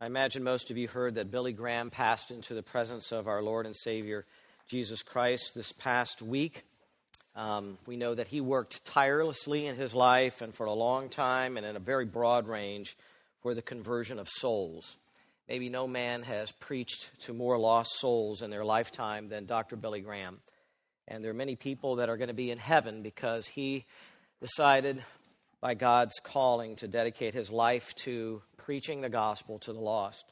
I imagine most of you heard that Billy Graham passed into the presence of our Lord and Savior Jesus Christ this past week. Um, we know that he worked tirelessly in his life and for a long time and in a very broad range for the conversion of souls. Maybe no man has preached to more lost souls in their lifetime than Dr. Billy Graham. And there are many people that are going to be in heaven because he decided by God's calling to dedicate his life to preaching the gospel to the lost.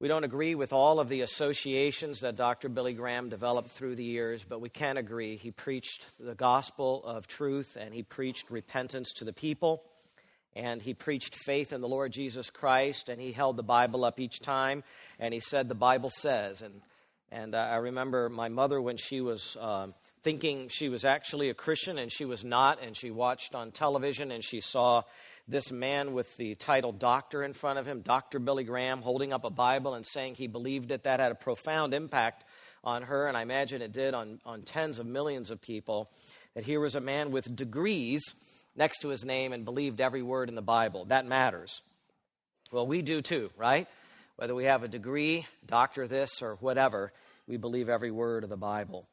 We don't agree with all of the associations that Dr. Billy Graham developed through the years, but we can agree he preached the gospel of truth and he preached repentance to the people and he preached faith in the Lord Jesus Christ and he held the Bible up each time and he said the Bible says and and I remember my mother when she was uh, thinking she was actually a Christian and she was not and she watched on television and she saw this man with the title doctor in front of him, Dr. Billy Graham, holding up a Bible and saying he believed it. That had a profound impact on her, and I imagine it did on, on tens of millions of people. That here was a man with degrees next to his name and believed every word in the Bible. That matters. Well, we do too, right? Whether we have a degree, doctor this, or whatever, we believe every word of the Bible.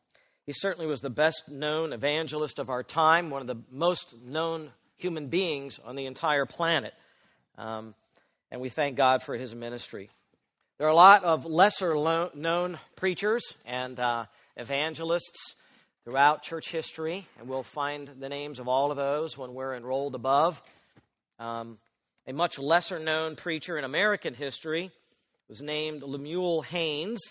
He certainly was the best known evangelist of our time, one of the most known human beings on the entire planet. Um, and we thank God for his ministry. There are a lot of lesser lo- known preachers and uh, evangelists throughout church history, and we'll find the names of all of those when we're enrolled above. Um, a much lesser known preacher in American history was named Lemuel Haynes.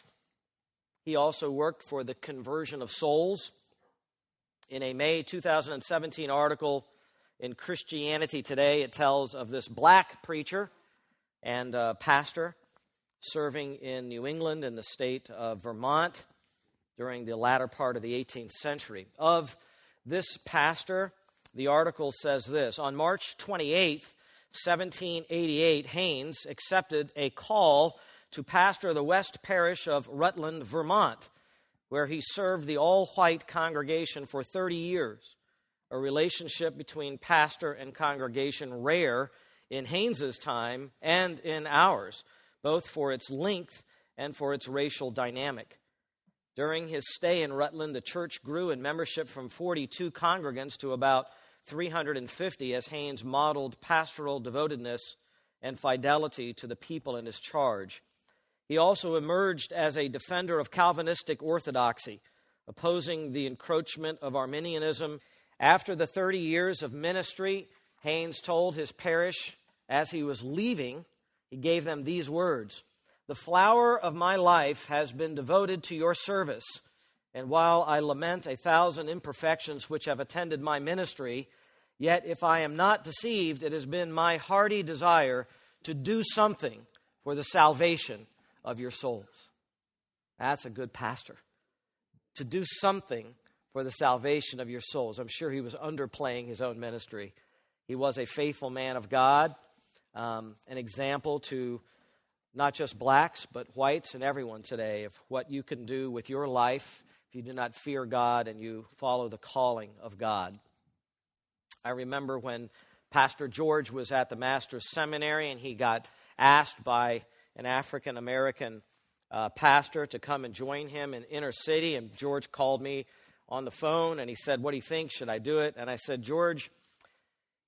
He also worked for the conversion of souls. In a May 2017 article in Christianity Today, it tells of this black preacher and uh, pastor serving in New England in the state of Vermont during the latter part of the 18th century. Of this pastor, the article says this On March 28, 1788, Haynes accepted a call to pastor the West Parish of Rutland, Vermont, where he served the all white congregation for 30 years a relationship between pastor and congregation rare in Haynes's time and in ours, both for its length and for its racial dynamic. During his stay in Rutland, the church grew in membership from 42 congregants to about 350 as Haynes modeled pastoral devotedness and fidelity to the people in his charge. He also emerged as a defender of Calvinistic orthodoxy, opposing the encroachment of Arminianism after the 30 years of ministry, Haynes told his parish as he was leaving, he gave them these words The flower of my life has been devoted to your service. And while I lament a thousand imperfections which have attended my ministry, yet if I am not deceived, it has been my hearty desire to do something for the salvation of your souls. That's a good pastor. To do something for the salvation of your souls. I'm sure he was underplaying his own ministry. He was a faithful man of God, um, an example to not just blacks, but whites and everyone today of what you can do with your life if you do not fear God and you follow the calling of God. I remember when Pastor George was at the Master's Seminary and he got asked by an African American uh, pastor to come and join him in inner city, and George called me on the phone and he said, What do you think? Should I do it? And I said, George,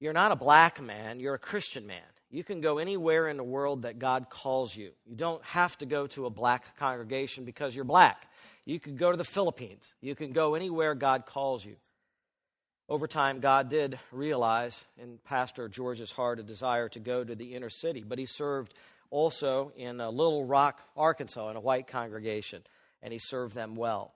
you're not a black man, you're a Christian man. You can go anywhere in the world that God calls you. You don't have to go to a black congregation because you're black. You can go to the Philippines. You can go anywhere God calls you. Over time, God did realize in Pastor George's heart a desire to go to the inner city, but he served also in Little Rock, Arkansas, in a white congregation, and he served them well.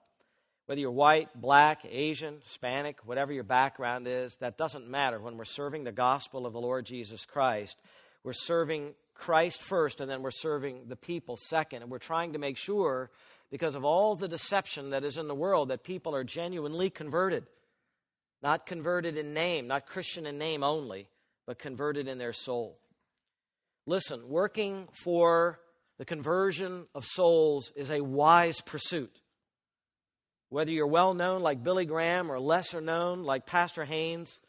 Whether you're white, black, Asian, Hispanic, whatever your background is, that doesn't matter. When we're serving the gospel of the Lord Jesus Christ, we're serving Christ first, and then we're serving the people second. And we're trying to make sure, because of all the deception that is in the world, that people are genuinely converted. Not converted in name, not Christian in name only, but converted in their soul. Listen, working for the conversion of souls is a wise pursuit. Whether you're well known like Billy Graham or lesser known like Pastor Haynes,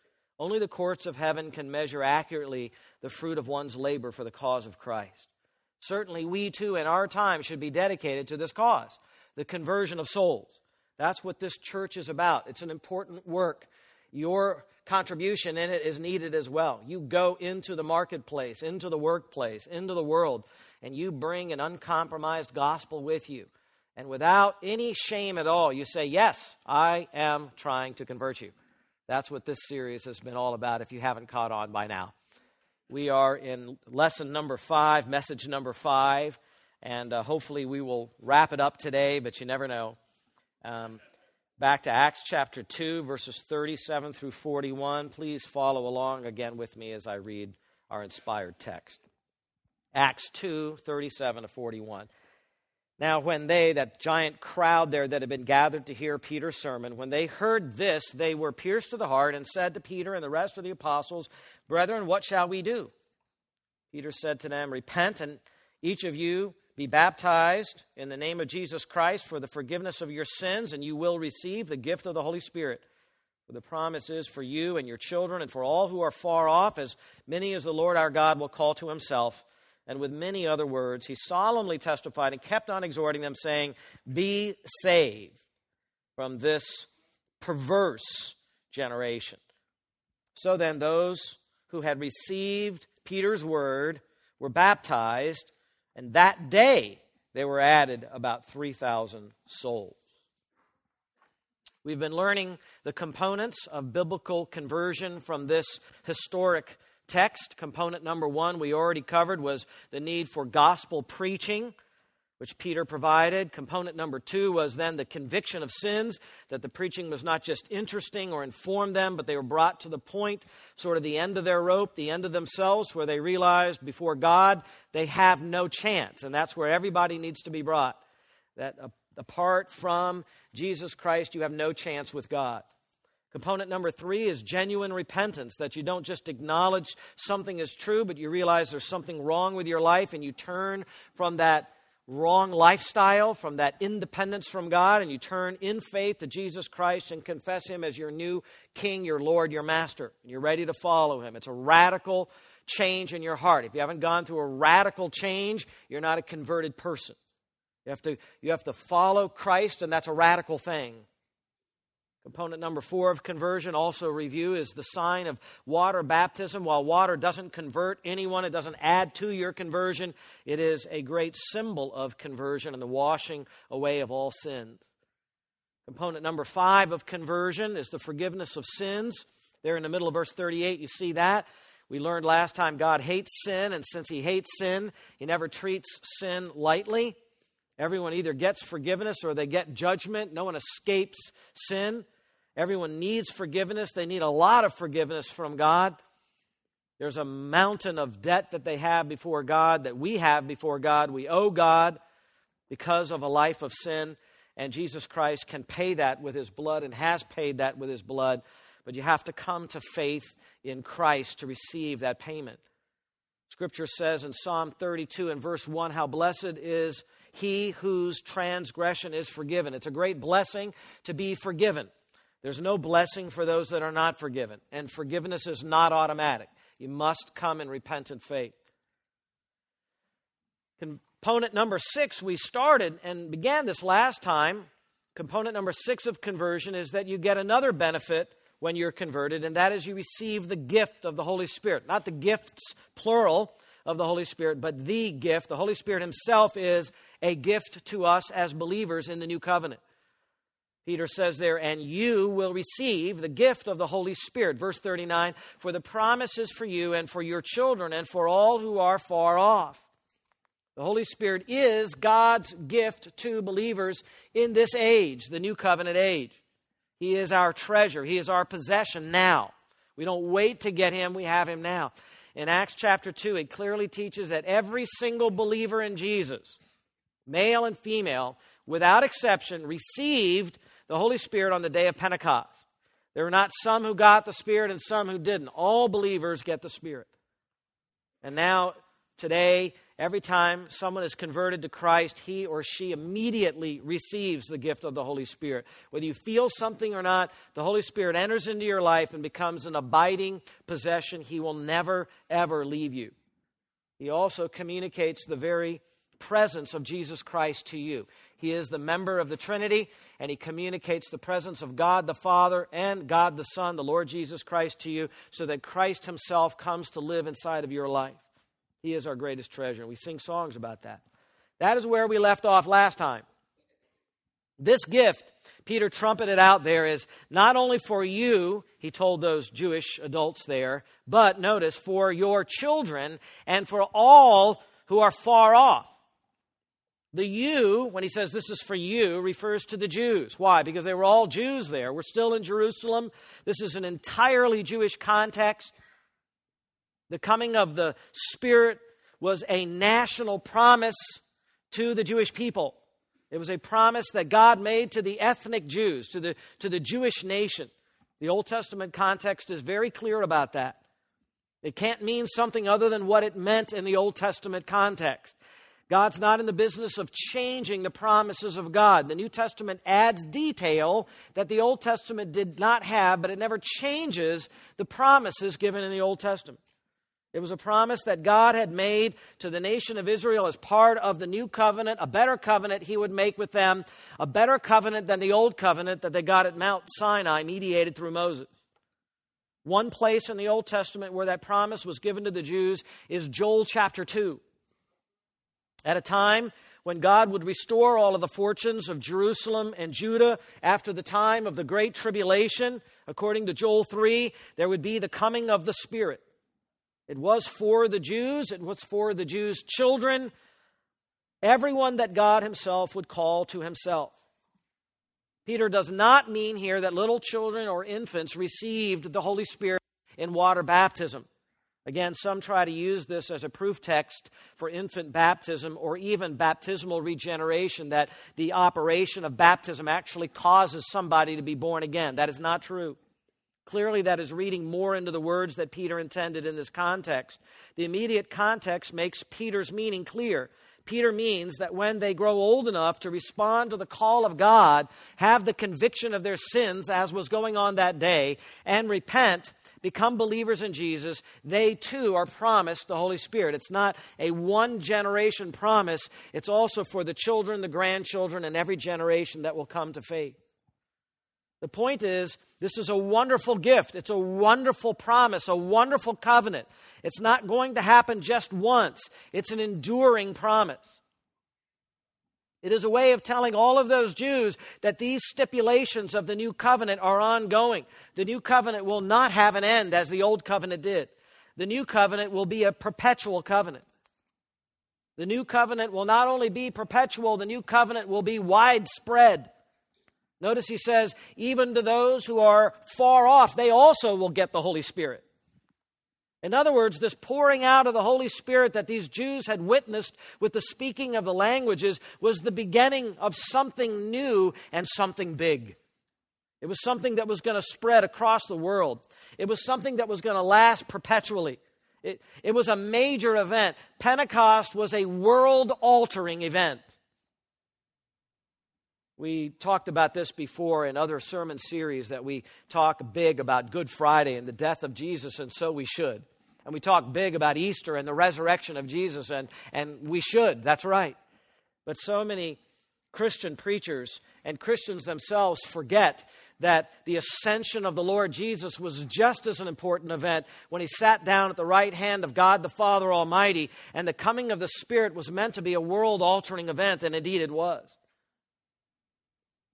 Only the courts of heaven can measure accurately the fruit of one's labor for the cause of Christ. Certainly, we too, in our time, should be dedicated to this cause the conversion of souls. That's what this church is about. It's an important work. Your contribution in it is needed as well. You go into the marketplace, into the workplace, into the world, and you bring an uncompromised gospel with you. And without any shame at all, you say, Yes, I am trying to convert you. That's what this series has been all about if you haven't caught on by now. We are in lesson number five, message number five, and uh, hopefully we will wrap it up today, but you never know. Um, back to Acts chapter 2, verses 37 through 41. Please follow along again with me as I read our inspired text. Acts 2, 37 to 41. Now, when they, that giant crowd there that had been gathered to hear Peter's sermon, when they heard this, they were pierced to the heart and said to Peter and the rest of the apostles, Brethren, what shall we do? Peter said to them, Repent and each of you be baptized in the name of Jesus Christ for the forgiveness of your sins, and you will receive the gift of the Holy Spirit. For the promise is for you and your children and for all who are far off, as many as the Lord our God will call to himself and with many other words, he solemnly testified and kept on exhorting them, saying, Be saved from this perverse generation. So then, those who had received Peter's word were baptized, and that day they were added about 3,000 souls. We've been learning the components of biblical conversion from this historic text. Component number one we already covered was the need for gospel preaching, which Peter provided. Component number two was then the conviction of sins, that the preaching was not just interesting or informed them, but they were brought to the point, sort of the end of their rope, the end of themselves, where they realized before God they have no chance. And that's where everybody needs to be brought. That apart from Jesus Christ, you have no chance with God. Component number three is genuine repentance, that you don't just acknowledge something is true, but you realize there's something wrong with your life and you turn from that wrong lifestyle, from that independence from God, and you turn in faith to Jesus Christ and confess Him as your new King, your Lord, your Master. And you're ready to follow Him. It's a radical change in your heart. If you haven't gone through a radical change, you're not a converted person. You have to, you have to follow Christ, and that's a radical thing. Component number four of conversion, also review, is the sign of water baptism. While water doesn't convert anyone, it doesn't add to your conversion, it is a great symbol of conversion and the washing away of all sins. Component number five of conversion is the forgiveness of sins. There in the middle of verse 38, you see that. We learned last time God hates sin, and since He hates sin, He never treats sin lightly. Everyone either gets forgiveness or they get judgment. No one escapes sin. Everyone needs forgiveness. They need a lot of forgiveness from God. There's a mountain of debt that they have before God, that we have before God. We owe God because of a life of sin, and Jesus Christ can pay that with his blood and has paid that with his blood. But you have to come to faith in Christ to receive that payment. Scripture says in Psalm 32 and verse 1 how blessed is he whose transgression is forgiven. It's a great blessing to be forgiven. There's no blessing for those that are not forgiven, and forgiveness is not automatic. You must come in repentant faith. Component number six, we started and began this last time. Component number six of conversion is that you get another benefit when you're converted, and that is you receive the gift of the Holy Spirit. Not the gifts, plural, of the Holy Spirit, but the gift. The Holy Spirit Himself is a gift to us as believers in the new covenant. Peter says there, and you will receive the gift of the Holy Spirit. Verse 39 For the promises for you and for your children and for all who are far off. The Holy Spirit is God's gift to believers in this age, the new covenant age. He is our treasure, He is our possession now. We don't wait to get Him, we have Him now. In Acts chapter 2, it clearly teaches that every single believer in Jesus, male and female, without exception, received the Holy Spirit on the day of Pentecost. There were not some who got the Spirit and some who didn't. All believers get the Spirit. And now, today, Every time someone is converted to Christ, he or she immediately receives the gift of the Holy Spirit. Whether you feel something or not, the Holy Spirit enters into your life and becomes an abiding possession. He will never, ever leave you. He also communicates the very presence of Jesus Christ to you. He is the member of the Trinity, and he communicates the presence of God the Father and God the Son, the Lord Jesus Christ, to you, so that Christ himself comes to live inside of your life. He is our greatest treasure. We sing songs about that. That is where we left off last time. This gift, Peter trumpeted out there, is not only for you, he told those Jewish adults there, but notice, for your children and for all who are far off. The you, when he says this is for you, refers to the Jews. Why? Because they were all Jews there. We're still in Jerusalem. This is an entirely Jewish context. The coming of the Spirit was a national promise to the Jewish people. It was a promise that God made to the ethnic Jews, to the, to the Jewish nation. The Old Testament context is very clear about that. It can't mean something other than what it meant in the Old Testament context. God's not in the business of changing the promises of God. The New Testament adds detail that the Old Testament did not have, but it never changes the promises given in the Old Testament. It was a promise that God had made to the nation of Israel as part of the new covenant, a better covenant he would make with them, a better covenant than the old covenant that they got at Mount Sinai, mediated through Moses. One place in the Old Testament where that promise was given to the Jews is Joel chapter 2. At a time when God would restore all of the fortunes of Jerusalem and Judah after the time of the Great Tribulation, according to Joel 3, there would be the coming of the Spirit. It was for the Jews, it was for the Jews' children, everyone that God Himself would call to Himself. Peter does not mean here that little children or infants received the Holy Spirit in water baptism. Again, some try to use this as a proof text for infant baptism or even baptismal regeneration, that the operation of baptism actually causes somebody to be born again. That is not true. Clearly, that is reading more into the words that Peter intended in this context. The immediate context makes Peter's meaning clear. Peter means that when they grow old enough to respond to the call of God, have the conviction of their sins, as was going on that day, and repent, become believers in Jesus, they too are promised the Holy Spirit. It's not a one generation promise, it's also for the children, the grandchildren, and every generation that will come to faith. The point is, this is a wonderful gift. It's a wonderful promise, a wonderful covenant. It's not going to happen just once, it's an enduring promise. It is a way of telling all of those Jews that these stipulations of the new covenant are ongoing. The new covenant will not have an end as the old covenant did. The new covenant will be a perpetual covenant. The new covenant will not only be perpetual, the new covenant will be widespread. Notice he says, even to those who are far off, they also will get the Holy Spirit. In other words, this pouring out of the Holy Spirit that these Jews had witnessed with the speaking of the languages was the beginning of something new and something big. It was something that was going to spread across the world. It was something that was going to last perpetually. It, it was a major event. Pentecost was a world altering event. We talked about this before in other sermon series that we talk big about Good Friday and the death of Jesus, and so we should. And we talk big about Easter and the resurrection of Jesus, and, and we should. That's right. But so many Christian preachers and Christians themselves forget that the ascension of the Lord Jesus was just as an important event when he sat down at the right hand of God the Father Almighty, and the coming of the Spirit was meant to be a world altering event, and indeed it was.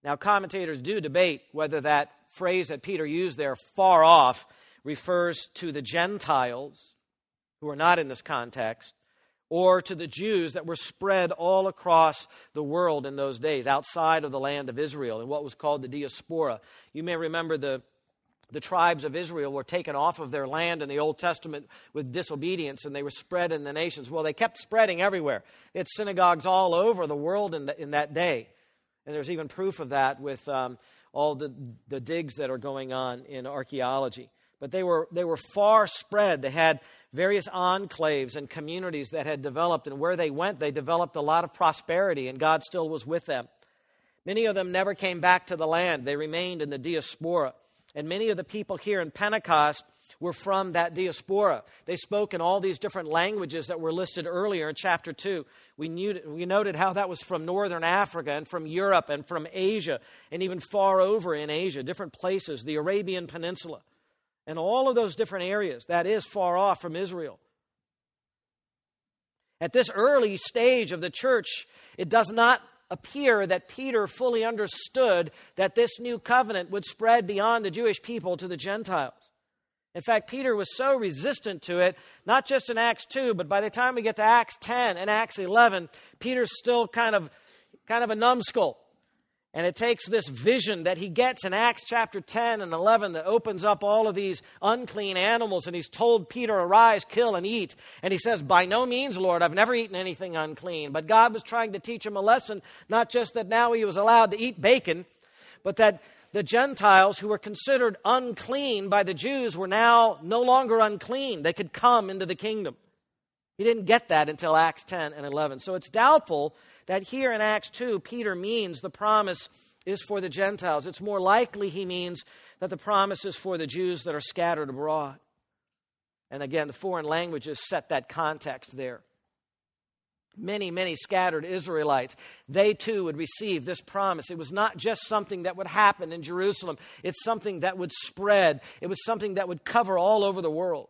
Now, commentators do debate whether that phrase that Peter used there, far off, refers to the Gentiles who are not in this context, or to the Jews that were spread all across the world in those days, outside of the land of Israel, in what was called the diaspora. You may remember the the tribes of Israel were taken off of their land in the Old Testament with disobedience and they were spread in the nations. Well, they kept spreading everywhere. It's synagogues all over the world in, the, in that day. And there's even proof of that with um, all the, the digs that are going on in archaeology. but they were, they were far spread. They had various enclaves and communities that had developed, and where they went, they developed a lot of prosperity, and God still was with them. Many of them never came back to the land, they remained in the diaspora. And many of the people here in Pentecost were from that diaspora. They spoke in all these different languages that were listed earlier in chapter 2. We, knew, we noted how that was from northern Africa and from Europe and from Asia and even far over in Asia, different places, the Arabian Peninsula, and all of those different areas. That is far off from Israel. At this early stage of the church, it does not appear that Peter fully understood that this new covenant would spread beyond the Jewish people to the Gentiles. In fact, Peter was so resistant to it, not just in Acts 2, but by the time we get to Acts 10 and Acts 11, Peter's still kind of, kind of a numbskull. And it takes this vision that he gets in Acts chapter 10 and 11 that opens up all of these unclean animals. And he's told Peter, Arise, kill, and eat. And he says, By no means, Lord, I've never eaten anything unclean. But God was trying to teach him a lesson, not just that now he was allowed to eat bacon, but that the Gentiles who were considered unclean by the Jews were now no longer unclean. They could come into the kingdom. He didn't get that until Acts 10 and 11. So it's doubtful that here in Acts 2, Peter means the promise is for the Gentiles. It's more likely he means that the promise is for the Jews that are scattered abroad. And again, the foreign languages set that context there many, many scattered Israelites, they too would receive this promise. It was not just something that would happen in Jerusalem, it's something that would spread, it was something that would cover all over the world.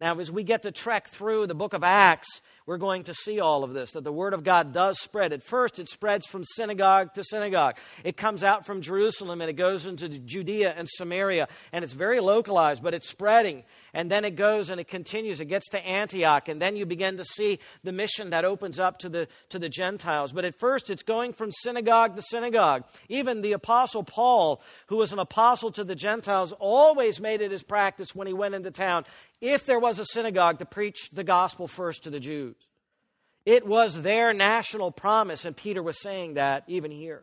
Now, as we get to trek through the book of Acts, we're going to see all of this that the Word of God does spread. At first, it spreads from synagogue to synagogue. It comes out from Jerusalem and it goes into Judea and Samaria, and it's very localized, but it's spreading. And then it goes and it continues. It gets to Antioch, and then you begin to see the mission that opens up to the, to the Gentiles. But at first, it's going from synagogue to synagogue. Even the Apostle Paul, who was an apostle to the Gentiles, always made it his practice when he went into town, if there was a synagogue, to preach the gospel first to the Jews. It was their national promise, and Peter was saying that even here.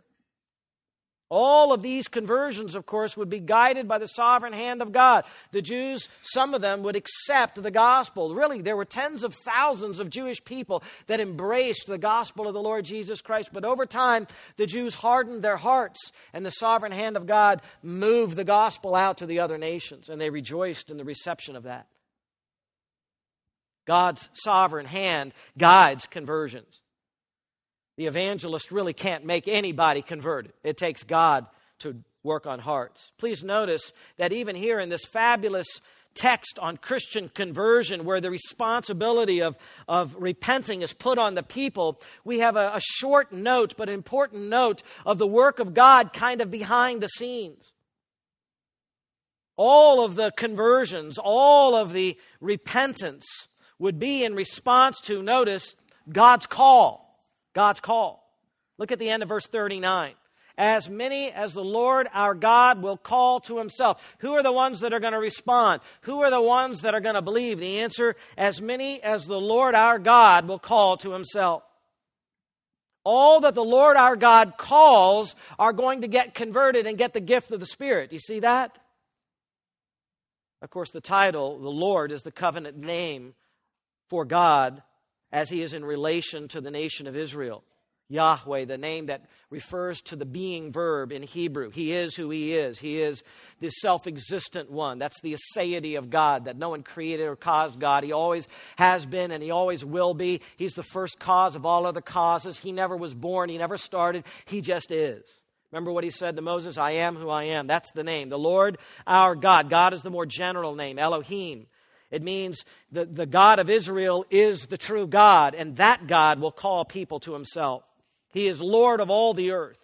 All of these conversions, of course, would be guided by the sovereign hand of God. The Jews, some of them would accept the gospel. Really, there were tens of thousands of Jewish people that embraced the gospel of the Lord Jesus Christ. But over time, the Jews hardened their hearts, and the sovereign hand of God moved the gospel out to the other nations, and they rejoiced in the reception of that. God's sovereign hand guides conversions. The evangelist really can't make anybody converted. It takes God to work on hearts. Please notice that even here in this fabulous text on Christian conversion, where the responsibility of, of repenting is put on the people, we have a, a short note, but important note of the work of God kind of behind the scenes. All of the conversions, all of the repentance, would be in response to, notice, God's call. God's call. Look at the end of verse 39. As many as the Lord our God will call to himself. Who are the ones that are going to respond? Who are the ones that are going to believe? The answer as many as the Lord our God will call to himself. All that the Lord our God calls are going to get converted and get the gift of the Spirit. Do you see that? Of course, the title, the Lord, is the covenant name for God as he is in relation to the nation of Israel. Yahweh, the name that refers to the being verb in Hebrew. He is who He is. He is the self existent one. That's the aseity of God, that no one created or caused God. He always has been and He always will be. He's the first cause of all other causes. He never was born, He never started. He just is. Remember what He said to Moses? I am who I am. That's the name. The Lord our God. God is the more general name, Elohim. It means the, the God of Israel is the true God, and that God will call people to himself. He is Lord of all the earth.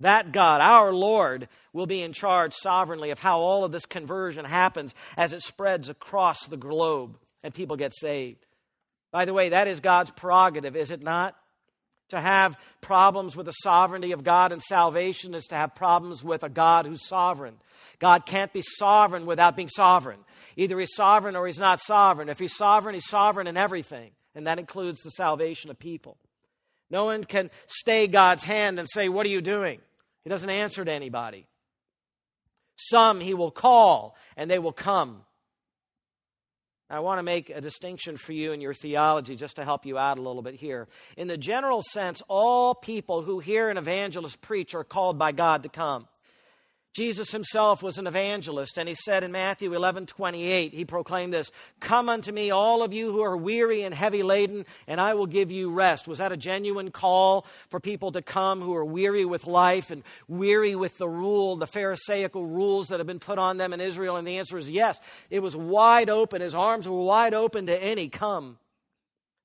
That God, our Lord, will be in charge sovereignly of how all of this conversion happens as it spreads across the globe and people get saved. By the way, that is God's prerogative, is it not? To have problems with the sovereignty of God and salvation is to have problems with a God who's sovereign. God can't be sovereign without being sovereign. Either he's sovereign or he's not sovereign. If he's sovereign, he's sovereign in everything, and that includes the salvation of people. No one can stay God's hand and say, What are you doing? He doesn't answer to anybody. Some he will call, and they will come. I want to make a distinction for you in your theology just to help you out a little bit here. In the general sense, all people who hear an evangelist preach are called by God to come. Jesus himself was an evangelist, and he said in Matthew 11 28, he proclaimed this Come unto me, all of you who are weary and heavy laden, and I will give you rest. Was that a genuine call for people to come who are weary with life and weary with the rule, the Pharisaical rules that have been put on them in Israel? And the answer is yes. It was wide open. His arms were wide open to any. Come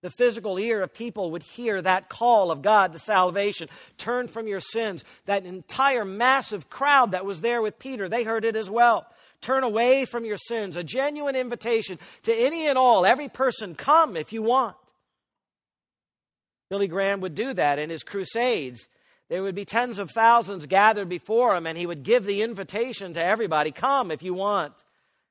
the physical ear of people would hear that call of God to salvation. Turn from your sins. That entire massive crowd that was there with Peter, they heard it as well. Turn away from your sins. A genuine invitation to any and all, every person, come if you want. Billy Graham would do that in his crusades. There would be tens of thousands gathered before him, and he would give the invitation to everybody come if you want.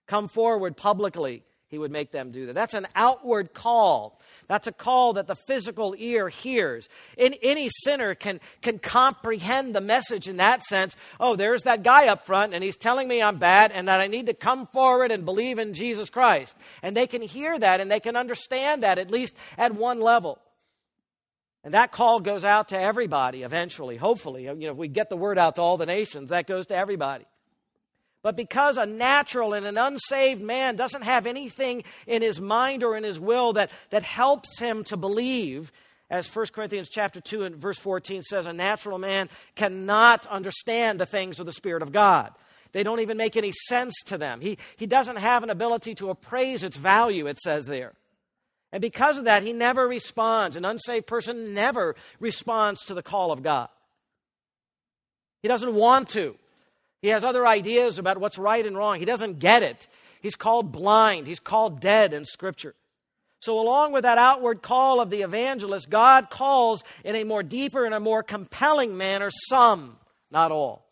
Come forward publicly. He would make them do that. That's an outward call. That's a call that the physical ear hears. In, any sinner can, can comprehend the message in that sense. Oh, there's that guy up front, and he's telling me I'm bad and that I need to come forward and believe in Jesus Christ. And they can hear that and they can understand that, at least at one level. And that call goes out to everybody eventually, hopefully. You know, if we get the word out to all the nations, that goes to everybody. But because a natural and an unsaved man doesn't have anything in his mind or in his will that, that helps him to believe, as 1 Corinthians chapter 2 and verse 14 says, a natural man cannot understand the things of the Spirit of God. They don't even make any sense to them. He, he doesn't have an ability to appraise its value, it says there. And because of that, he never responds. An unsaved person never responds to the call of God. He doesn't want to. He has other ideas about what's right and wrong. He doesn't get it. He's called blind. He's called dead in Scripture. So, along with that outward call of the evangelist, God calls in a more deeper and a more compelling manner some, not all.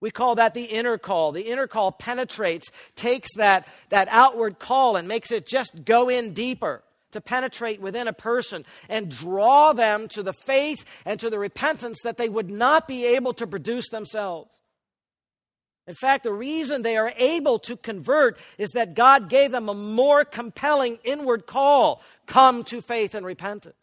We call that the inner call. The inner call penetrates, takes that, that outward call and makes it just go in deeper to penetrate within a person and draw them to the faith and to the repentance that they would not be able to produce themselves. In fact, the reason they are able to convert is that God gave them a more compelling inward call come to faith and repentance.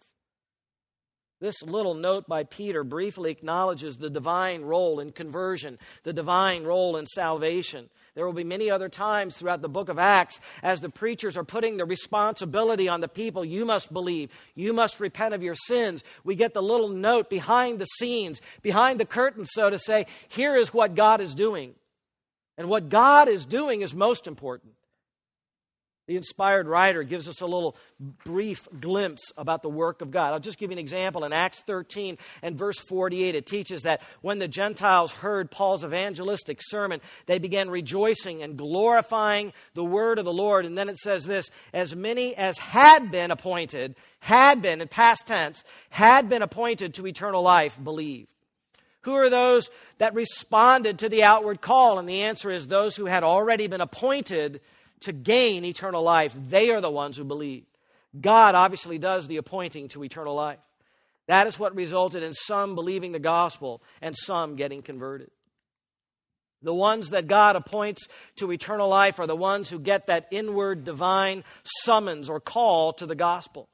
This little note by Peter briefly acknowledges the divine role in conversion, the divine role in salvation. There will be many other times throughout the book of Acts as the preachers are putting the responsibility on the people. You must believe. You must repent of your sins. We get the little note behind the scenes, behind the curtain, so to say. Here is what God is doing. And what God is doing is most important. The inspired writer gives us a little brief glimpse about the work of God. I'll just give you an example. In Acts 13 and verse 48, it teaches that when the Gentiles heard Paul's evangelistic sermon, they began rejoicing and glorifying the word of the Lord. And then it says this as many as had been appointed, had been, in past tense, had been appointed to eternal life, believed. Who are those that responded to the outward call? And the answer is those who had already been appointed to gain eternal life, they are the ones who believe. God obviously does the appointing to eternal life. That is what resulted in some believing the gospel and some getting converted. The ones that God appoints to eternal life are the ones who get that inward divine summons or call to the gospel.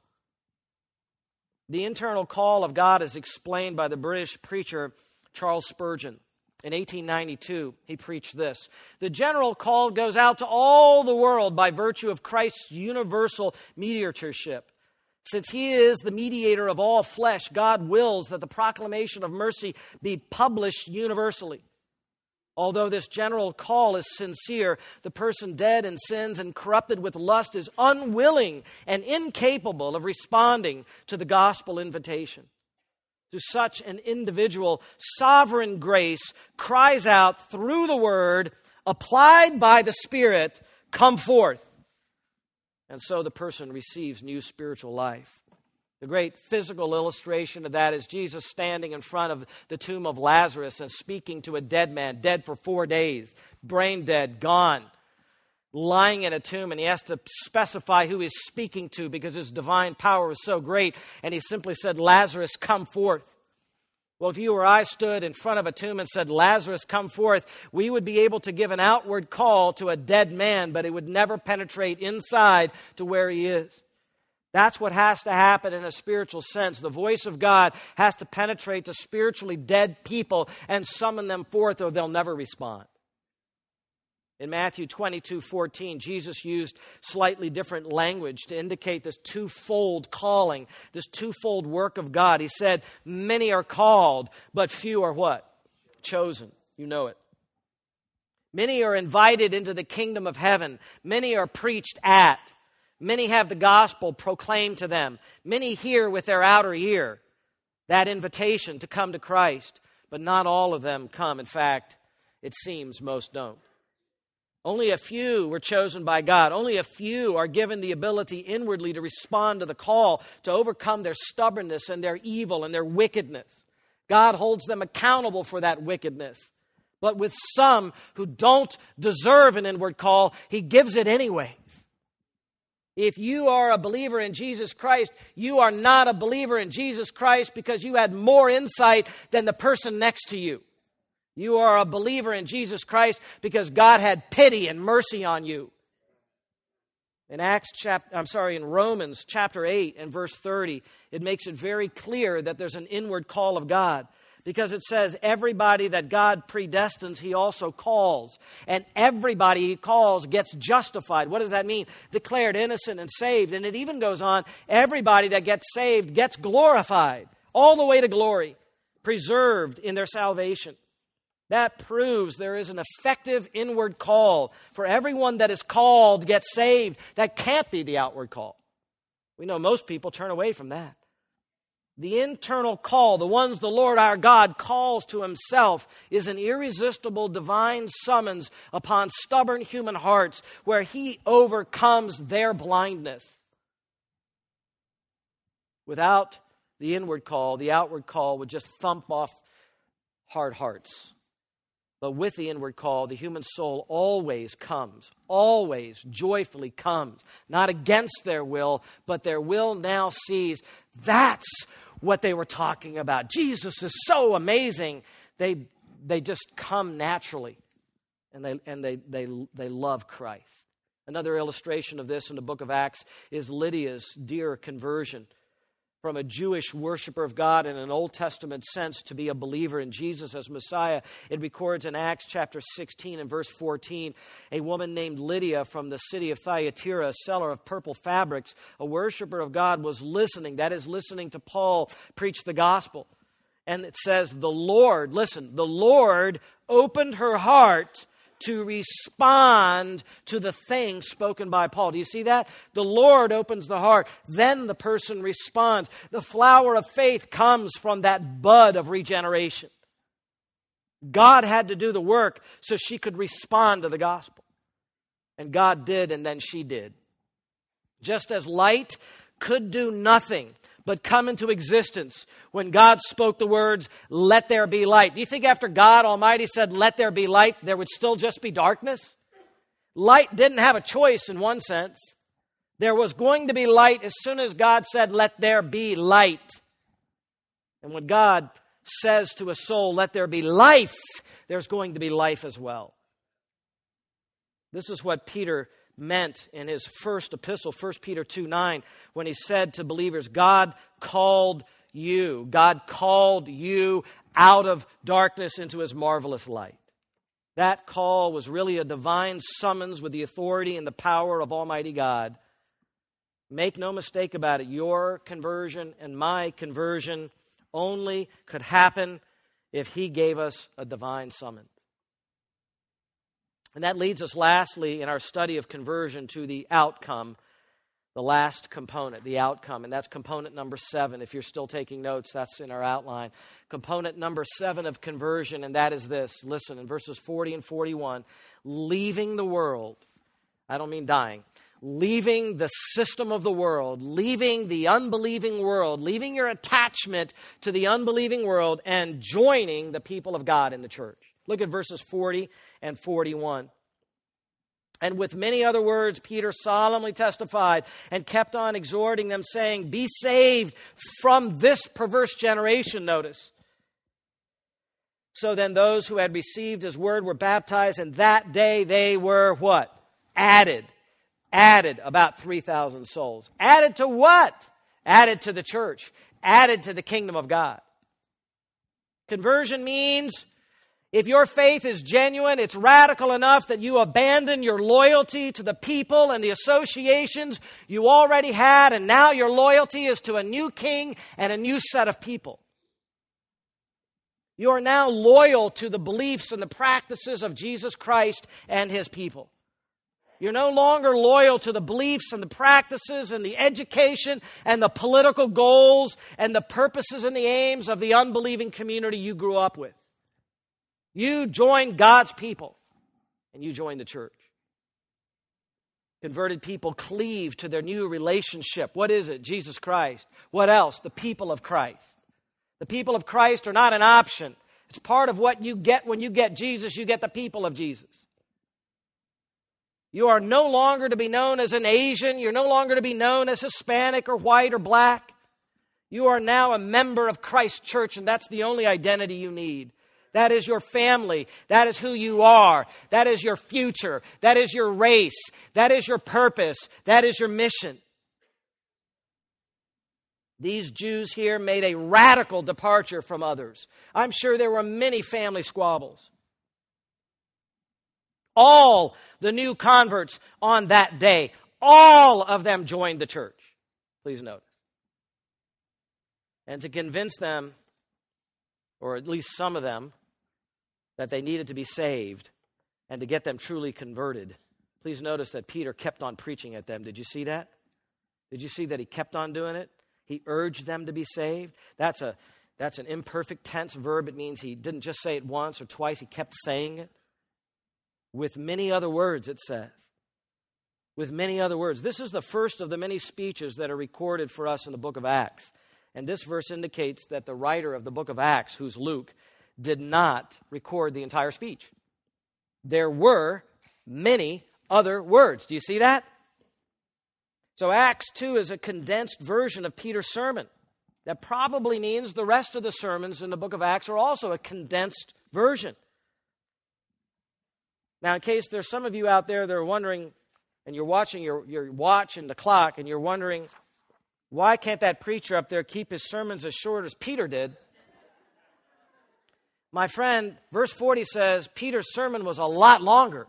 The internal call of God is explained by the British preacher Charles Spurgeon. In 1892, he preached this The general call goes out to all the world by virtue of Christ's universal mediatorship. Since he is the mediator of all flesh, God wills that the proclamation of mercy be published universally. Although this general call is sincere, the person dead in sins and corrupted with lust is unwilling and incapable of responding to the gospel invitation to such an individual, sovereign grace cries out through the word, applied by the Spirit, come forth. And so the person receives new spiritual life. The great physical illustration of that is Jesus standing in front of the tomb of Lazarus and speaking to a dead man, dead for four days, brain dead, gone lying in a tomb, and he has to specify who he's speaking to because his divine power is so great. And he simply said, Lazarus, come forth. Well, if you or I stood in front of a tomb and said, Lazarus, come forth, we would be able to give an outward call to a dead man, but it would never penetrate inside to where he is. That's what has to happen in a spiritual sense. The voice of God has to penetrate to spiritually dead people and summon them forth, or they'll never respond. In Matthew 22 14, Jesus used slightly different language to indicate this twofold calling, this twofold work of God. He said, Many are called, but few are what? Chosen. You know it. Many are invited into the kingdom of heaven, many are preached at. Many have the gospel proclaimed to them. Many hear with their outer ear that invitation to come to Christ, but not all of them come. In fact, it seems most don't. Only a few were chosen by God. Only a few are given the ability inwardly to respond to the call, to overcome their stubbornness and their evil and their wickedness. God holds them accountable for that wickedness. But with some who don't deserve an inward call, He gives it anyways. If you are a believer in Jesus Christ, you are not a believer in Jesus Christ because you had more insight than the person next to you. You are a believer in Jesus Christ because God had pity and mercy on you. In Acts chapter I'm sorry, in Romans chapter 8 and verse 30, it makes it very clear that there's an inward call of God because it says everybody that God predestines, he also calls. And everybody he calls gets justified. What does that mean? Declared innocent and saved. And it even goes on everybody that gets saved gets glorified, all the way to glory, preserved in their salvation. That proves there is an effective inward call. For everyone that is called gets saved. That can't be the outward call. We know most people turn away from that. The internal call, the ones the Lord our God calls to himself, is an irresistible divine summons upon stubborn human hearts where he overcomes their blindness. Without the inward call, the outward call would just thump off hard hearts. But with the inward call, the human soul always comes, always joyfully comes, not against their will, but their will now sees. That's what they were talking about. Jesus is so amazing. They, they just come naturally and, they, and they, they, they love Christ. Another illustration of this in the book of Acts is Lydia's dear conversion from a Jewish worshiper of God in an Old Testament sense to be a believer in Jesus as Messiah. It records in Acts chapter 16 and verse 14 a woman named Lydia from the city of Thyatira, a seller of purple fabrics, a worshiper of God, was listening, that is, listening to Paul preach the gospel. And it says, The Lord, listen, the Lord opened her heart to respond to the thing spoken by Paul. Do you see that? The Lord opens the heart, then the person responds. The flower of faith comes from that bud of regeneration. God had to do the work so she could respond to the gospel. And God did, and then she did. Just as light could do nothing but come into existence when God spoke the words, Let there be light. Do you think after God Almighty said, Let there be light, there would still just be darkness? Light didn't have a choice in one sense. There was going to be light as soon as God said, Let there be light. And when God says to a soul, Let there be life, there's going to be life as well. This is what Peter meant in his first epistle, 1 Peter 2 9, when he said to believers, God called you. God called you out of darkness into his marvelous light. That call was really a divine summons with the authority and the power of Almighty God. Make no mistake about it, your conversion and my conversion only could happen if he gave us a divine summons. And that leads us lastly in our study of conversion to the outcome, the last component, the outcome. And that's component number seven. If you're still taking notes, that's in our outline. Component number seven of conversion, and that is this listen, in verses 40 and 41, leaving the world. I don't mean dying. Leaving the system of the world, leaving the unbelieving world, leaving your attachment to the unbelieving world, and joining the people of God in the church. Look at verses 40 and 41. And with many other words, Peter solemnly testified and kept on exhorting them, saying, Be saved from this perverse generation, notice. So then those who had received his word were baptized, and that day they were what? Added. Added about 3,000 souls. Added to what? Added to the church. Added to the kingdom of God. Conversion means if your faith is genuine, it's radical enough that you abandon your loyalty to the people and the associations you already had, and now your loyalty is to a new king and a new set of people. You are now loyal to the beliefs and the practices of Jesus Christ and his people. You're no longer loyal to the beliefs and the practices and the education and the political goals and the purposes and the aims of the unbelieving community you grew up with. You join God's people and you join the church. Converted people cleave to their new relationship. What is it? Jesus Christ. What else? The people of Christ. The people of Christ are not an option. It's part of what you get when you get Jesus, you get the people of Jesus. You are no longer to be known as an Asian. You're no longer to be known as Hispanic or white or black. You are now a member of Christ Church, and that's the only identity you need. That is your family. That is who you are. That is your future. That is your race. That is your purpose. That is your mission. These Jews here made a radical departure from others. I'm sure there were many family squabbles. All the new converts on that day, all of them joined the church. Please note. And to convince them, or at least some of them, that they needed to be saved and to get them truly converted, please notice that Peter kept on preaching at them. Did you see that? Did you see that he kept on doing it? He urged them to be saved. That's, a, that's an imperfect tense verb. It means he didn't just say it once or twice, he kept saying it. With many other words, it says. With many other words. This is the first of the many speeches that are recorded for us in the book of Acts. And this verse indicates that the writer of the book of Acts, who's Luke, did not record the entire speech. There were many other words. Do you see that? So, Acts 2 is a condensed version of Peter's sermon. That probably means the rest of the sermons in the book of Acts are also a condensed version. Now, in case there's some of you out there that are wondering, and you're watching your, your watch and the clock, and you're wondering, why can't that preacher up there keep his sermons as short as Peter did? My friend, verse 40 says Peter's sermon was a lot longer.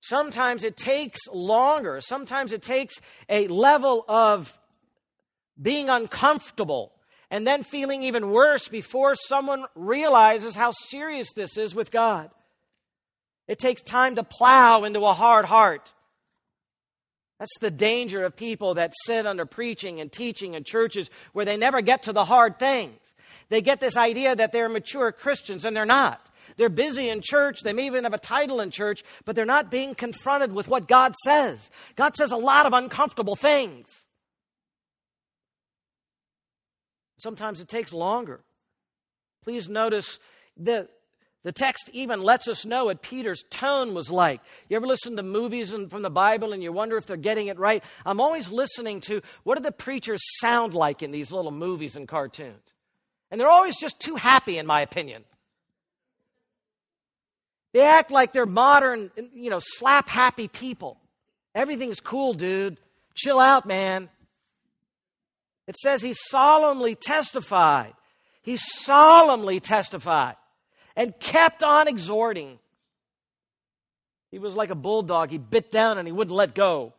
Sometimes it takes longer. Sometimes it takes a level of being uncomfortable and then feeling even worse before someone realizes how serious this is with God. It takes time to plow into a hard heart. That's the danger of people that sit under preaching and teaching in churches where they never get to the hard things. They get this idea that they're mature Christians, and they're not. They're busy in church. They may even have a title in church, but they're not being confronted with what God says. God says a lot of uncomfortable things. Sometimes it takes longer. Please notice that the text even lets us know what Peter's tone was like. You ever listen to movies from the Bible and you wonder if they're getting it right? I'm always listening to what do the preachers sound like in these little movies and cartoons? And they're always just too happy, in my opinion. They act like they're modern, you know, slap happy people. Everything's cool, dude. Chill out, man. It says he solemnly testified. He solemnly testified and kept on exhorting. He was like a bulldog. He bit down and he wouldn't let go.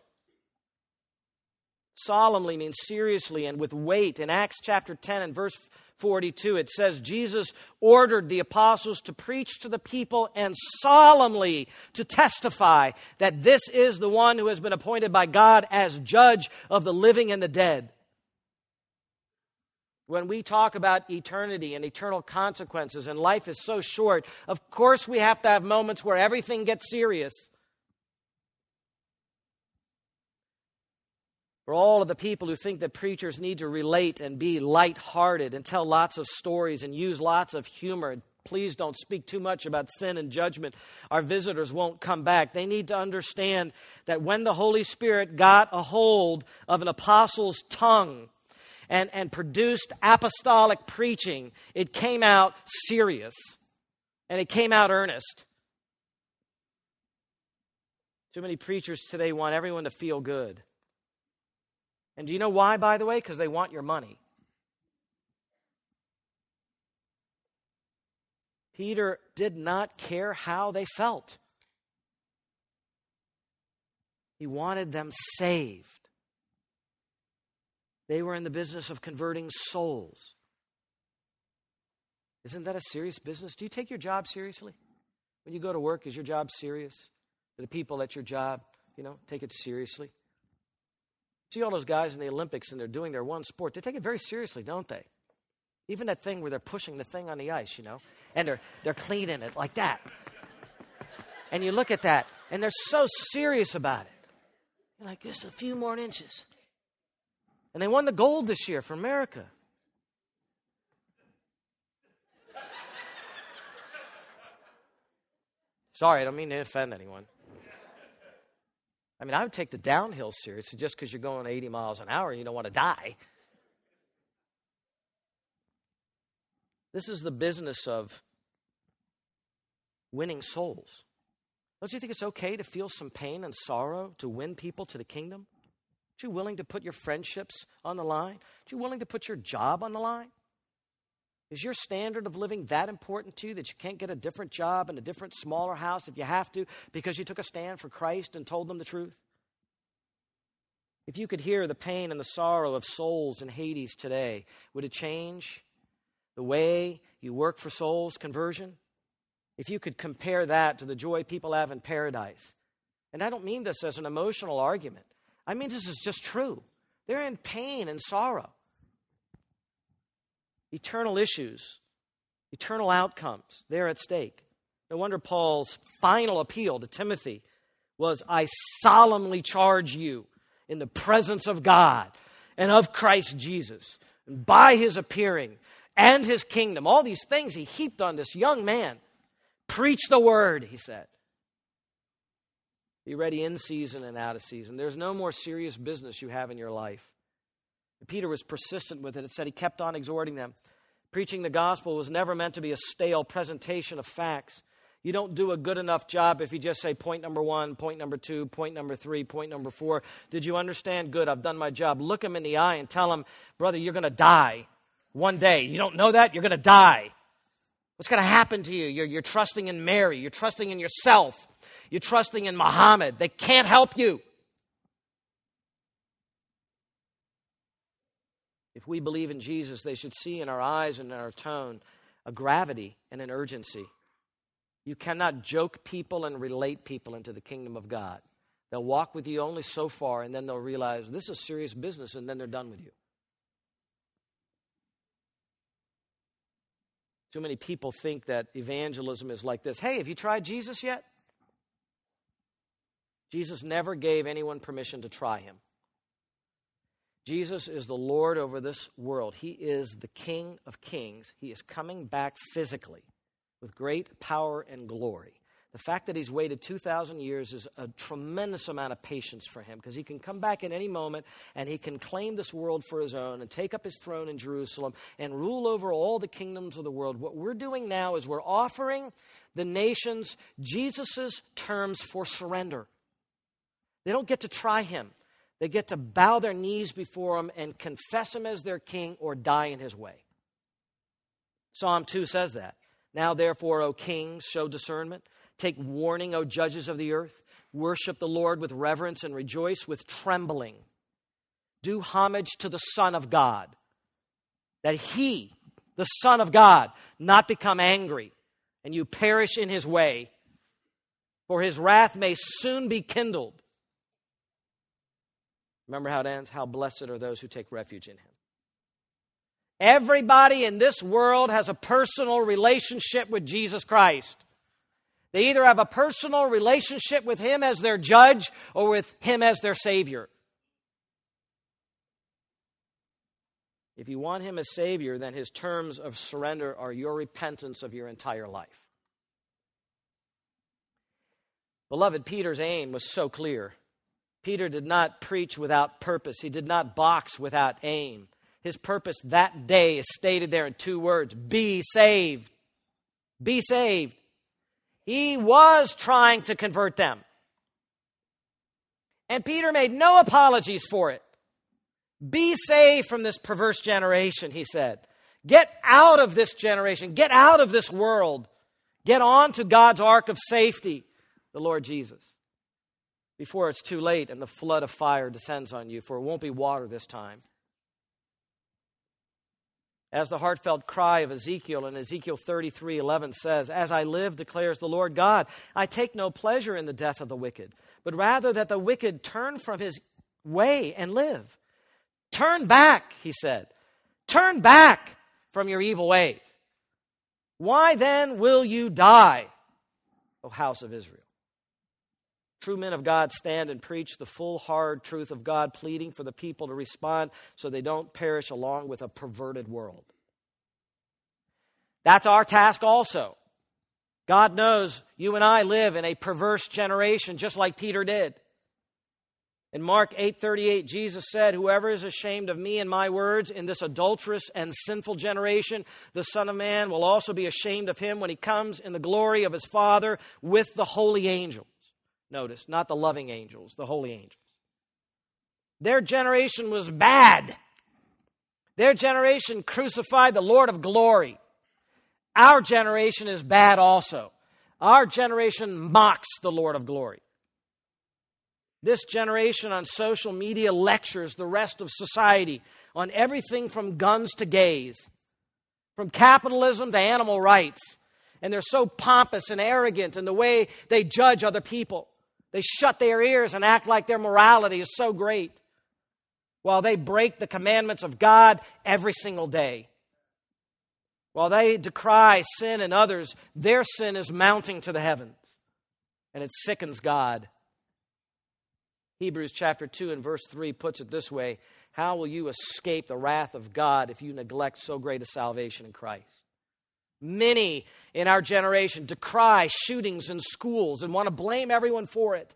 Solemnly means seriously and with weight. In Acts chapter 10 and verse 42, it says Jesus ordered the apostles to preach to the people and solemnly to testify that this is the one who has been appointed by God as judge of the living and the dead. When we talk about eternity and eternal consequences, and life is so short, of course we have to have moments where everything gets serious. For all of the people who think that preachers need to relate and be light-hearted and tell lots of stories and use lots of humor, please don't speak too much about sin and judgment. Our visitors won't come back. They need to understand that when the Holy Spirit got a hold of an apostle's tongue, and, and produced apostolic preaching, it came out serious and it came out earnest. Too many preachers today want everyone to feel good. And do you know why, by the way? Because they want your money. Peter did not care how they felt. He wanted them saved. They were in the business of converting souls. Isn't that a serious business? Do you take your job seriously? When you go to work, is your job serious? Do the people at your job, you know, take it seriously? See all those guys in the Olympics and they're doing their one sport. They take it very seriously, don't they? Even that thing where they're pushing the thing on the ice, you know, and they're, they're cleaning it like that. And you look at that, and they're so serious about it. You're like, just a few more inches. And they won the gold this year for America. Sorry, I don't mean to offend anyone. I mean, I would take the downhill seriously just because you're going 80 miles an hour and you don't want to die. This is the business of winning souls. Don't you think it's okay to feel some pain and sorrow to win people to the kingdom? Aren't you willing to put your friendships on the line? Aren't you willing to put your job on the line? Is your standard of living that important to you that you can't get a different job in a different, smaller house if you have to because you took a stand for Christ and told them the truth? If you could hear the pain and the sorrow of souls in Hades today, would it change the way you work for souls conversion? If you could compare that to the joy people have in paradise. And I don't mean this as an emotional argument, I mean this is just true. They're in pain and sorrow eternal issues, eternal outcomes, they're at stake. No wonder Paul's final appeal to Timothy was I solemnly charge you in the presence of God and of Christ Jesus, and by his appearing and his kingdom. All these things he heaped on this young man. Preach the word, he said. Be ready in season and out of season. There's no more serious business you have in your life Peter was persistent with it. It said he kept on exhorting them. Preaching the gospel was never meant to be a stale presentation of facts. You don't do a good enough job if you just say point number one, point number two, point number three, point number four. Did you understand? Good, I've done my job. Look him in the eye and tell him, brother, you're going to die one day. You don't know that? You're going to die. What's going to happen to you? You're, you're trusting in Mary. You're trusting in yourself. You're trusting in Muhammad. They can't help you. If we believe in Jesus, they should see in our eyes and in our tone a gravity and an urgency. You cannot joke people and relate people into the kingdom of God. They'll walk with you only so far, and then they'll realize this is serious business, and then they're done with you. Too many people think that evangelism is like this Hey, have you tried Jesus yet? Jesus never gave anyone permission to try him. Jesus is the Lord over this world. He is the King of kings. He is coming back physically with great power and glory. The fact that he's waited 2,000 years is a tremendous amount of patience for him because he can come back at any moment and he can claim this world for his own and take up his throne in Jerusalem and rule over all the kingdoms of the world. What we're doing now is we're offering the nations Jesus' terms for surrender. They don't get to try him. They get to bow their knees before him and confess him as their king or die in his way. Psalm 2 says that. Now, therefore, O kings, show discernment. Take warning, O judges of the earth. Worship the Lord with reverence and rejoice with trembling. Do homage to the Son of God, that he, the Son of God, not become angry and you perish in his way, for his wrath may soon be kindled. Remember how it ends? How blessed are those who take refuge in him. Everybody in this world has a personal relationship with Jesus Christ. They either have a personal relationship with him as their judge or with him as their savior. If you want him as savior, then his terms of surrender are your repentance of your entire life. Beloved, Peter's aim was so clear. Peter did not preach without purpose, he did not box without aim. His purpose that day is stated there in two words be saved. Be saved. He was trying to convert them. And Peter made no apologies for it. Be saved from this perverse generation, he said. Get out of this generation. Get out of this world. Get on to God's ark of safety, the Lord Jesus, before it's too late and the flood of fire descends on you, for it won't be water this time. As the heartfelt cry of Ezekiel in Ezekiel 33 11 says, As I live, declares the Lord God, I take no pleasure in the death of the wicked, but rather that the wicked turn from his way and live. Turn back, he said. Turn back from your evil ways. Why then will you die, O house of Israel? True men of God stand and preach the full, hard truth of God, pleading for the people to respond so they don't perish along with a perverted world. That's our task also. God knows you and I live in a perverse generation, just like Peter did. In Mark 8:38 Jesus said, "Whoever is ashamed of me and my words in this adulterous and sinful generation, the Son of man will also be ashamed of him when he comes in the glory of his Father with the holy angels." Notice, not the loving angels, the holy angels. Their generation was bad. Their generation crucified the Lord of glory. Our generation is bad also. Our generation mocks the Lord of glory. This generation on social media lectures the rest of society on everything from guns to gays, from capitalism to animal rights. And they're so pompous and arrogant in the way they judge other people. They shut their ears and act like their morality is so great while they break the commandments of God every single day. While they decry sin in others, their sin is mounting to the heavens, and it sickens God. Hebrews chapter 2 and verse 3 puts it this way How will you escape the wrath of God if you neglect so great a salvation in Christ? Many in our generation decry shootings in schools and want to blame everyone for it.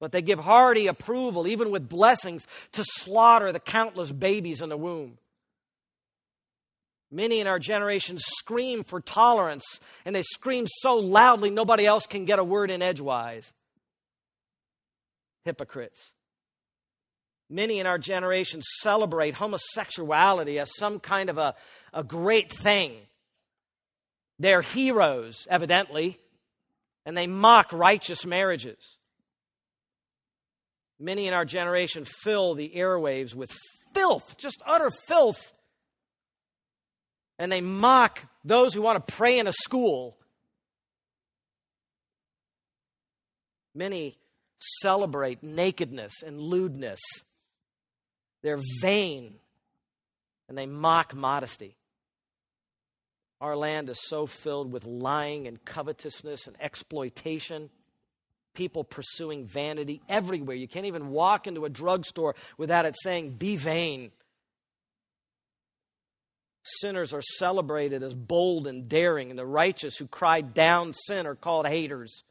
But they give hearty approval, even with blessings, to slaughter the countless babies in the womb. Many in our generation scream for tolerance, and they scream so loudly nobody else can get a word in edgewise hypocrites. Many in our generation celebrate homosexuality as some kind of a, a great thing. They're heroes, evidently, and they mock righteous marriages. Many in our generation fill the airwaves with filth, just utter filth. And they mock those who want to pray in a school. Many celebrate nakedness and lewdness. They're vain and they mock modesty. Our land is so filled with lying and covetousness and exploitation. People pursuing vanity everywhere. You can't even walk into a drugstore without it saying, be vain. Sinners are celebrated as bold and daring, and the righteous who cry down sin are called haters.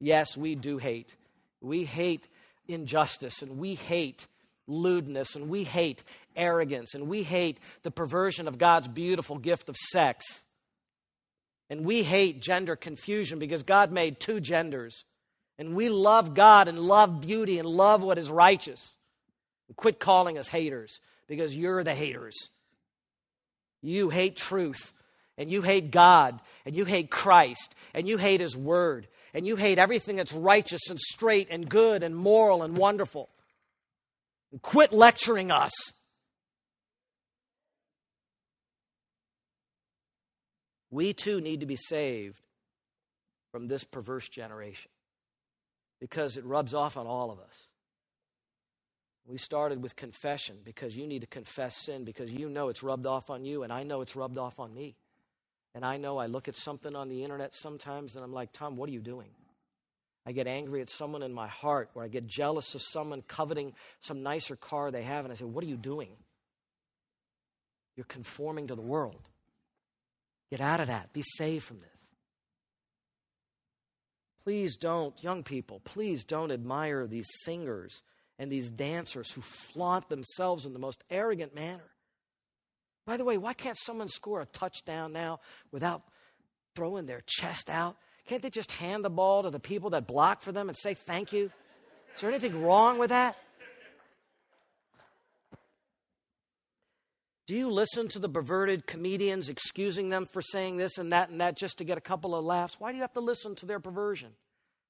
Yes, we do hate. We hate injustice and we hate lewdness and we hate arrogance and we hate the perversion of God's beautiful gift of sex. And we hate gender confusion because God made two genders. And we love God and love beauty and love what is righteous. And quit calling us haters because you're the haters. You hate truth and you hate God and you hate Christ and you hate His Word and you hate everything that's righteous and straight and good and moral and wonderful. And quit lecturing us. We too need to be saved from this perverse generation because it rubs off on all of us. We started with confession because you need to confess sin because you know it's rubbed off on you, and I know it's rubbed off on me. And I know I look at something on the internet sometimes and I'm like, Tom, what are you doing? I get angry at someone in my heart, or I get jealous of someone coveting some nicer car they have, and I say, What are you doing? You're conforming to the world. Get out of that. Be saved from this. Please don't, young people, please don't admire these singers and these dancers who flaunt themselves in the most arrogant manner. By the way, why can't someone score a touchdown now without throwing their chest out? Can't they just hand the ball to the people that block for them and say thank you? Is there anything wrong with that? Do you listen to the perverted comedians excusing them for saying this and that and that just to get a couple of laughs? Why do you have to listen to their perversion?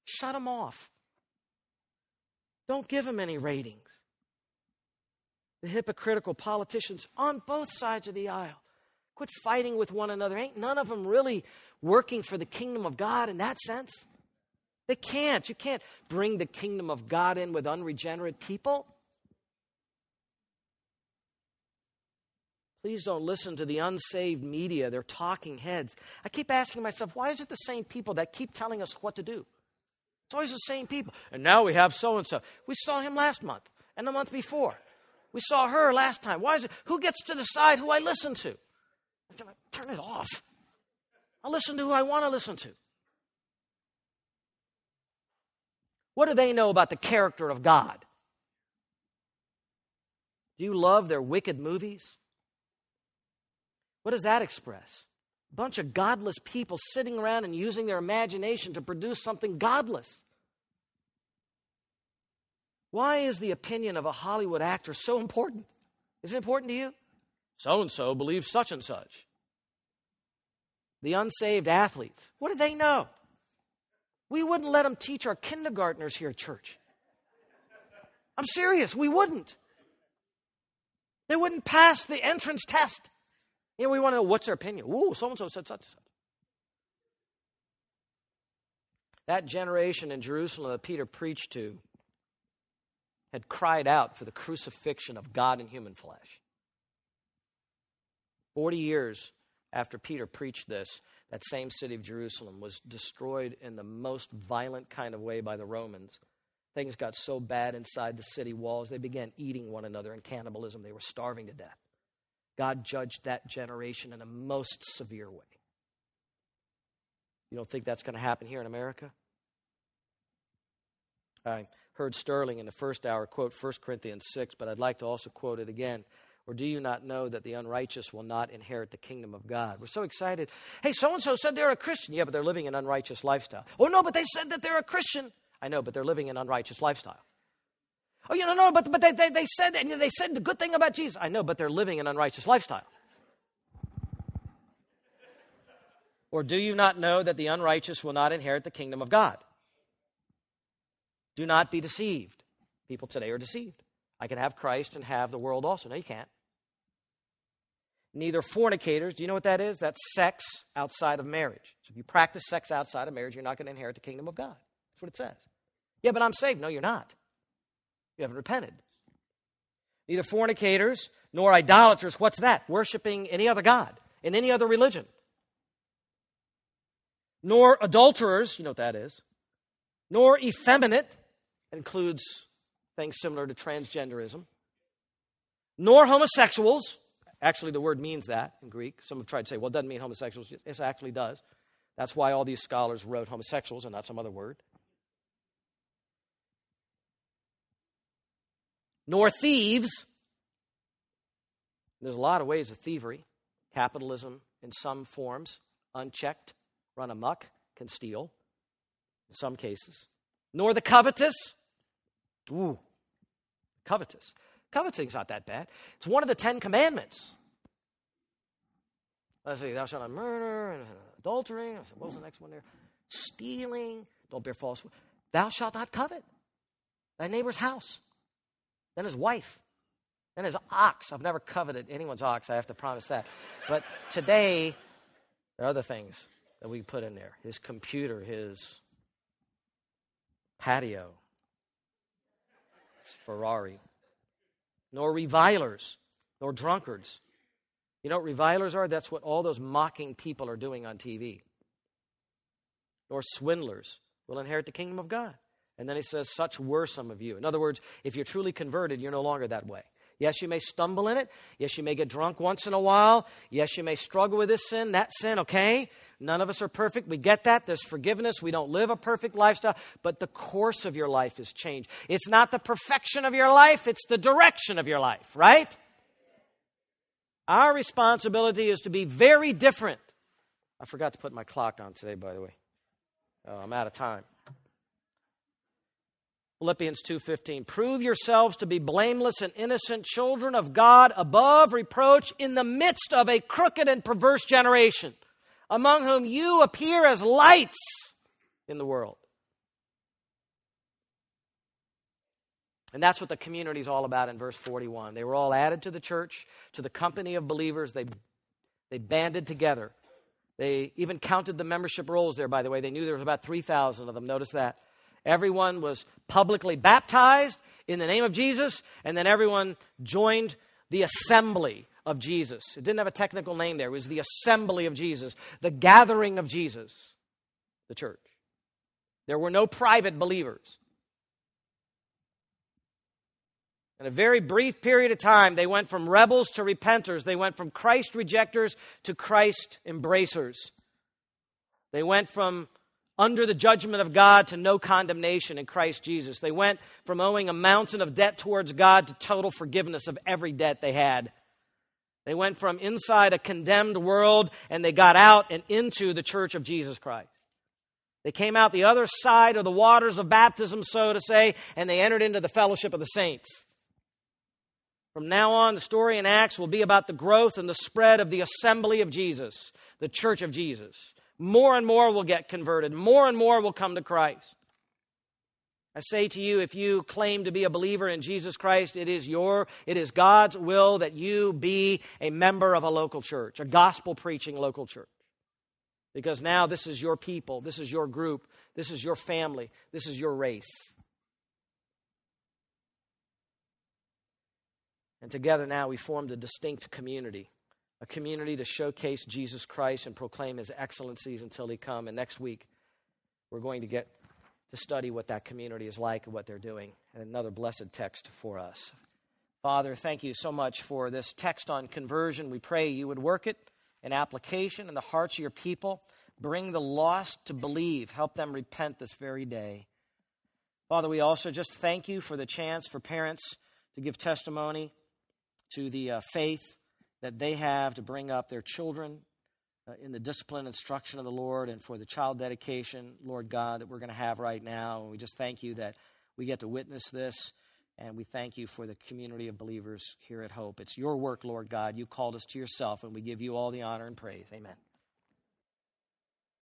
Shut them off. Don't give them any ratings. The hypocritical politicians on both sides of the aisle. Quit fighting with one another. Ain't none of them really working for the kingdom of God in that sense. They can't. You can't bring the kingdom of God in with unregenerate people. Please don't listen to the unsaved media, they're talking heads. I keep asking myself, why is it the same people that keep telling us what to do? It's always the same people. And now we have so and so. We saw him last month and the month before. We saw her last time. Why is it? Who gets to decide who I listen to? Turn it off. I'll listen to who I want to listen to. What do they know about the character of God? Do you love their wicked movies? What does that express? A bunch of godless people sitting around and using their imagination to produce something godless. Why is the opinion of a Hollywood actor so important? Is it important to you? So and so believes such and such. The unsaved athletes, what do they know? We wouldn't let them teach our kindergartners here at church. I'm serious, we wouldn't. They wouldn't pass the entrance test. You know, we want to know what's their opinion. Ooh, so and so said such and such. That generation in Jerusalem that Peter preached to had cried out for the crucifixion of God in human flesh. Forty years after Peter preached this, that same city of Jerusalem was destroyed in the most violent kind of way by the Romans. Things got so bad inside the city walls, they began eating one another in cannibalism. They were starving to death. God judged that generation in a most severe way. You don't think that's going to happen here in America? I heard Sterling in the first hour quote 1 Corinthians 6, but I'd like to also quote it again. Or do you not know that the unrighteous will not inherit the kingdom of God? We're so excited. Hey, so and so said they're a Christian. Yeah, but they're living an unrighteous lifestyle. Oh, no, but they said that they're a Christian. I know, but they're living an unrighteous lifestyle. Oh, you know, no, but, but they, they, they said and they said the good thing about Jesus. I know, but they're living an unrighteous lifestyle. Or do you not know that the unrighteous will not inherit the kingdom of God? Do not be deceived. People today are deceived. I can have Christ and have the world also. No, you can't. Neither fornicators, do you know what that is? That's sex outside of marriage. So if you practice sex outside of marriage, you're not going to inherit the kingdom of God. That's what it says. Yeah, but I'm saved. No, you're not. You haven't repented. Neither fornicators nor idolaters. What's that? Worshipping any other God in any other religion. Nor adulterers, you know what that is. Nor effeminate, includes things similar to transgenderism. Nor homosexuals. Actually, the word means that in Greek. Some have tried to say, well, it doesn't mean homosexuals. It actually does. That's why all these scholars wrote homosexuals and not some other word. Nor thieves. There's a lot of ways of thievery. Capitalism in some forms, unchecked, run amuck, can steal in some cases. Nor the covetous. Ooh, covetous. Coveting's not that bad. It's one of the Ten Commandments. Let's see, thou shalt not murder, and adultery. What was the next one there? Stealing. Don't bear false. Thou shalt not covet thy neighbor's house then his wife, then his ox. I've never coveted anyone's ox, I have to promise that. But today, there are other things that we put in there his computer, his patio, his Ferrari. Nor revilers, nor drunkards. You know what revilers are? That's what all those mocking people are doing on TV. Nor swindlers will inherit the kingdom of God. And then he says, Such were some of you. In other words, if you're truly converted, you're no longer that way. Yes, you may stumble in it. Yes, you may get drunk once in a while. Yes, you may struggle with this sin, that sin, okay? None of us are perfect. We get that. There's forgiveness. We don't live a perfect lifestyle, but the course of your life has changed. It's not the perfection of your life, it's the direction of your life, right? Our responsibility is to be very different. I forgot to put my clock on today, by the way. Oh, I'm out of time. Philippians 2:15 Prove yourselves to be blameless and innocent children of God above reproach in the midst of a crooked and perverse generation among whom you appear as lights in the world. And that's what the community is all about in verse 41. They were all added to the church, to the company of believers. They, they banded together. They even counted the membership rolls there, by the way. They knew there was about 3,000 of them. Notice that. Everyone was publicly baptized in the name of Jesus, and then everyone joined the assembly of Jesus. It didn't have a technical name there, it was the assembly of Jesus, the gathering of Jesus, the church. There were no private believers. In a very brief period of time, they went from rebels to repenters. They went from Christ rejectors to Christ embracers. They went from under the judgment of God to no condemnation in Christ Jesus. They went from owing a mountain of debt towards God to total forgiveness of every debt they had. They went from inside a condemned world and they got out and into the church of Jesus Christ. They came out the other side of the waters of baptism, so to say, and they entered into the fellowship of the saints. From now on, the story in Acts will be about the growth and the spread of the assembly of Jesus, the church of Jesus more and more will get converted, more and more will come to Christ. I say to you, if you claim to be a believer in Jesus Christ, it is your, it is God's will that you be a member of a local church, a gospel preaching local church. Because now this is your people, this is your group, this is your family, this is your race. And together now we formed a distinct community a community to showcase Jesus Christ and proclaim his excellencies until he come. And next week, we're going to get to study what that community is like and what they're doing. And another blessed text for us. Father, thank you so much for this text on conversion. We pray you would work it in application in the hearts of your people. Bring the lost to believe. Help them repent this very day. Father, we also just thank you for the chance for parents to give testimony to the uh, faith that they have to bring up their children uh, in the discipline and instruction of the Lord and for the child dedication, Lord God, that we're going to have right now. And we just thank you that we get to witness this. And we thank you for the community of believers here at Hope. It's your work, Lord God. You called us to yourself, and we give you all the honor and praise. Amen.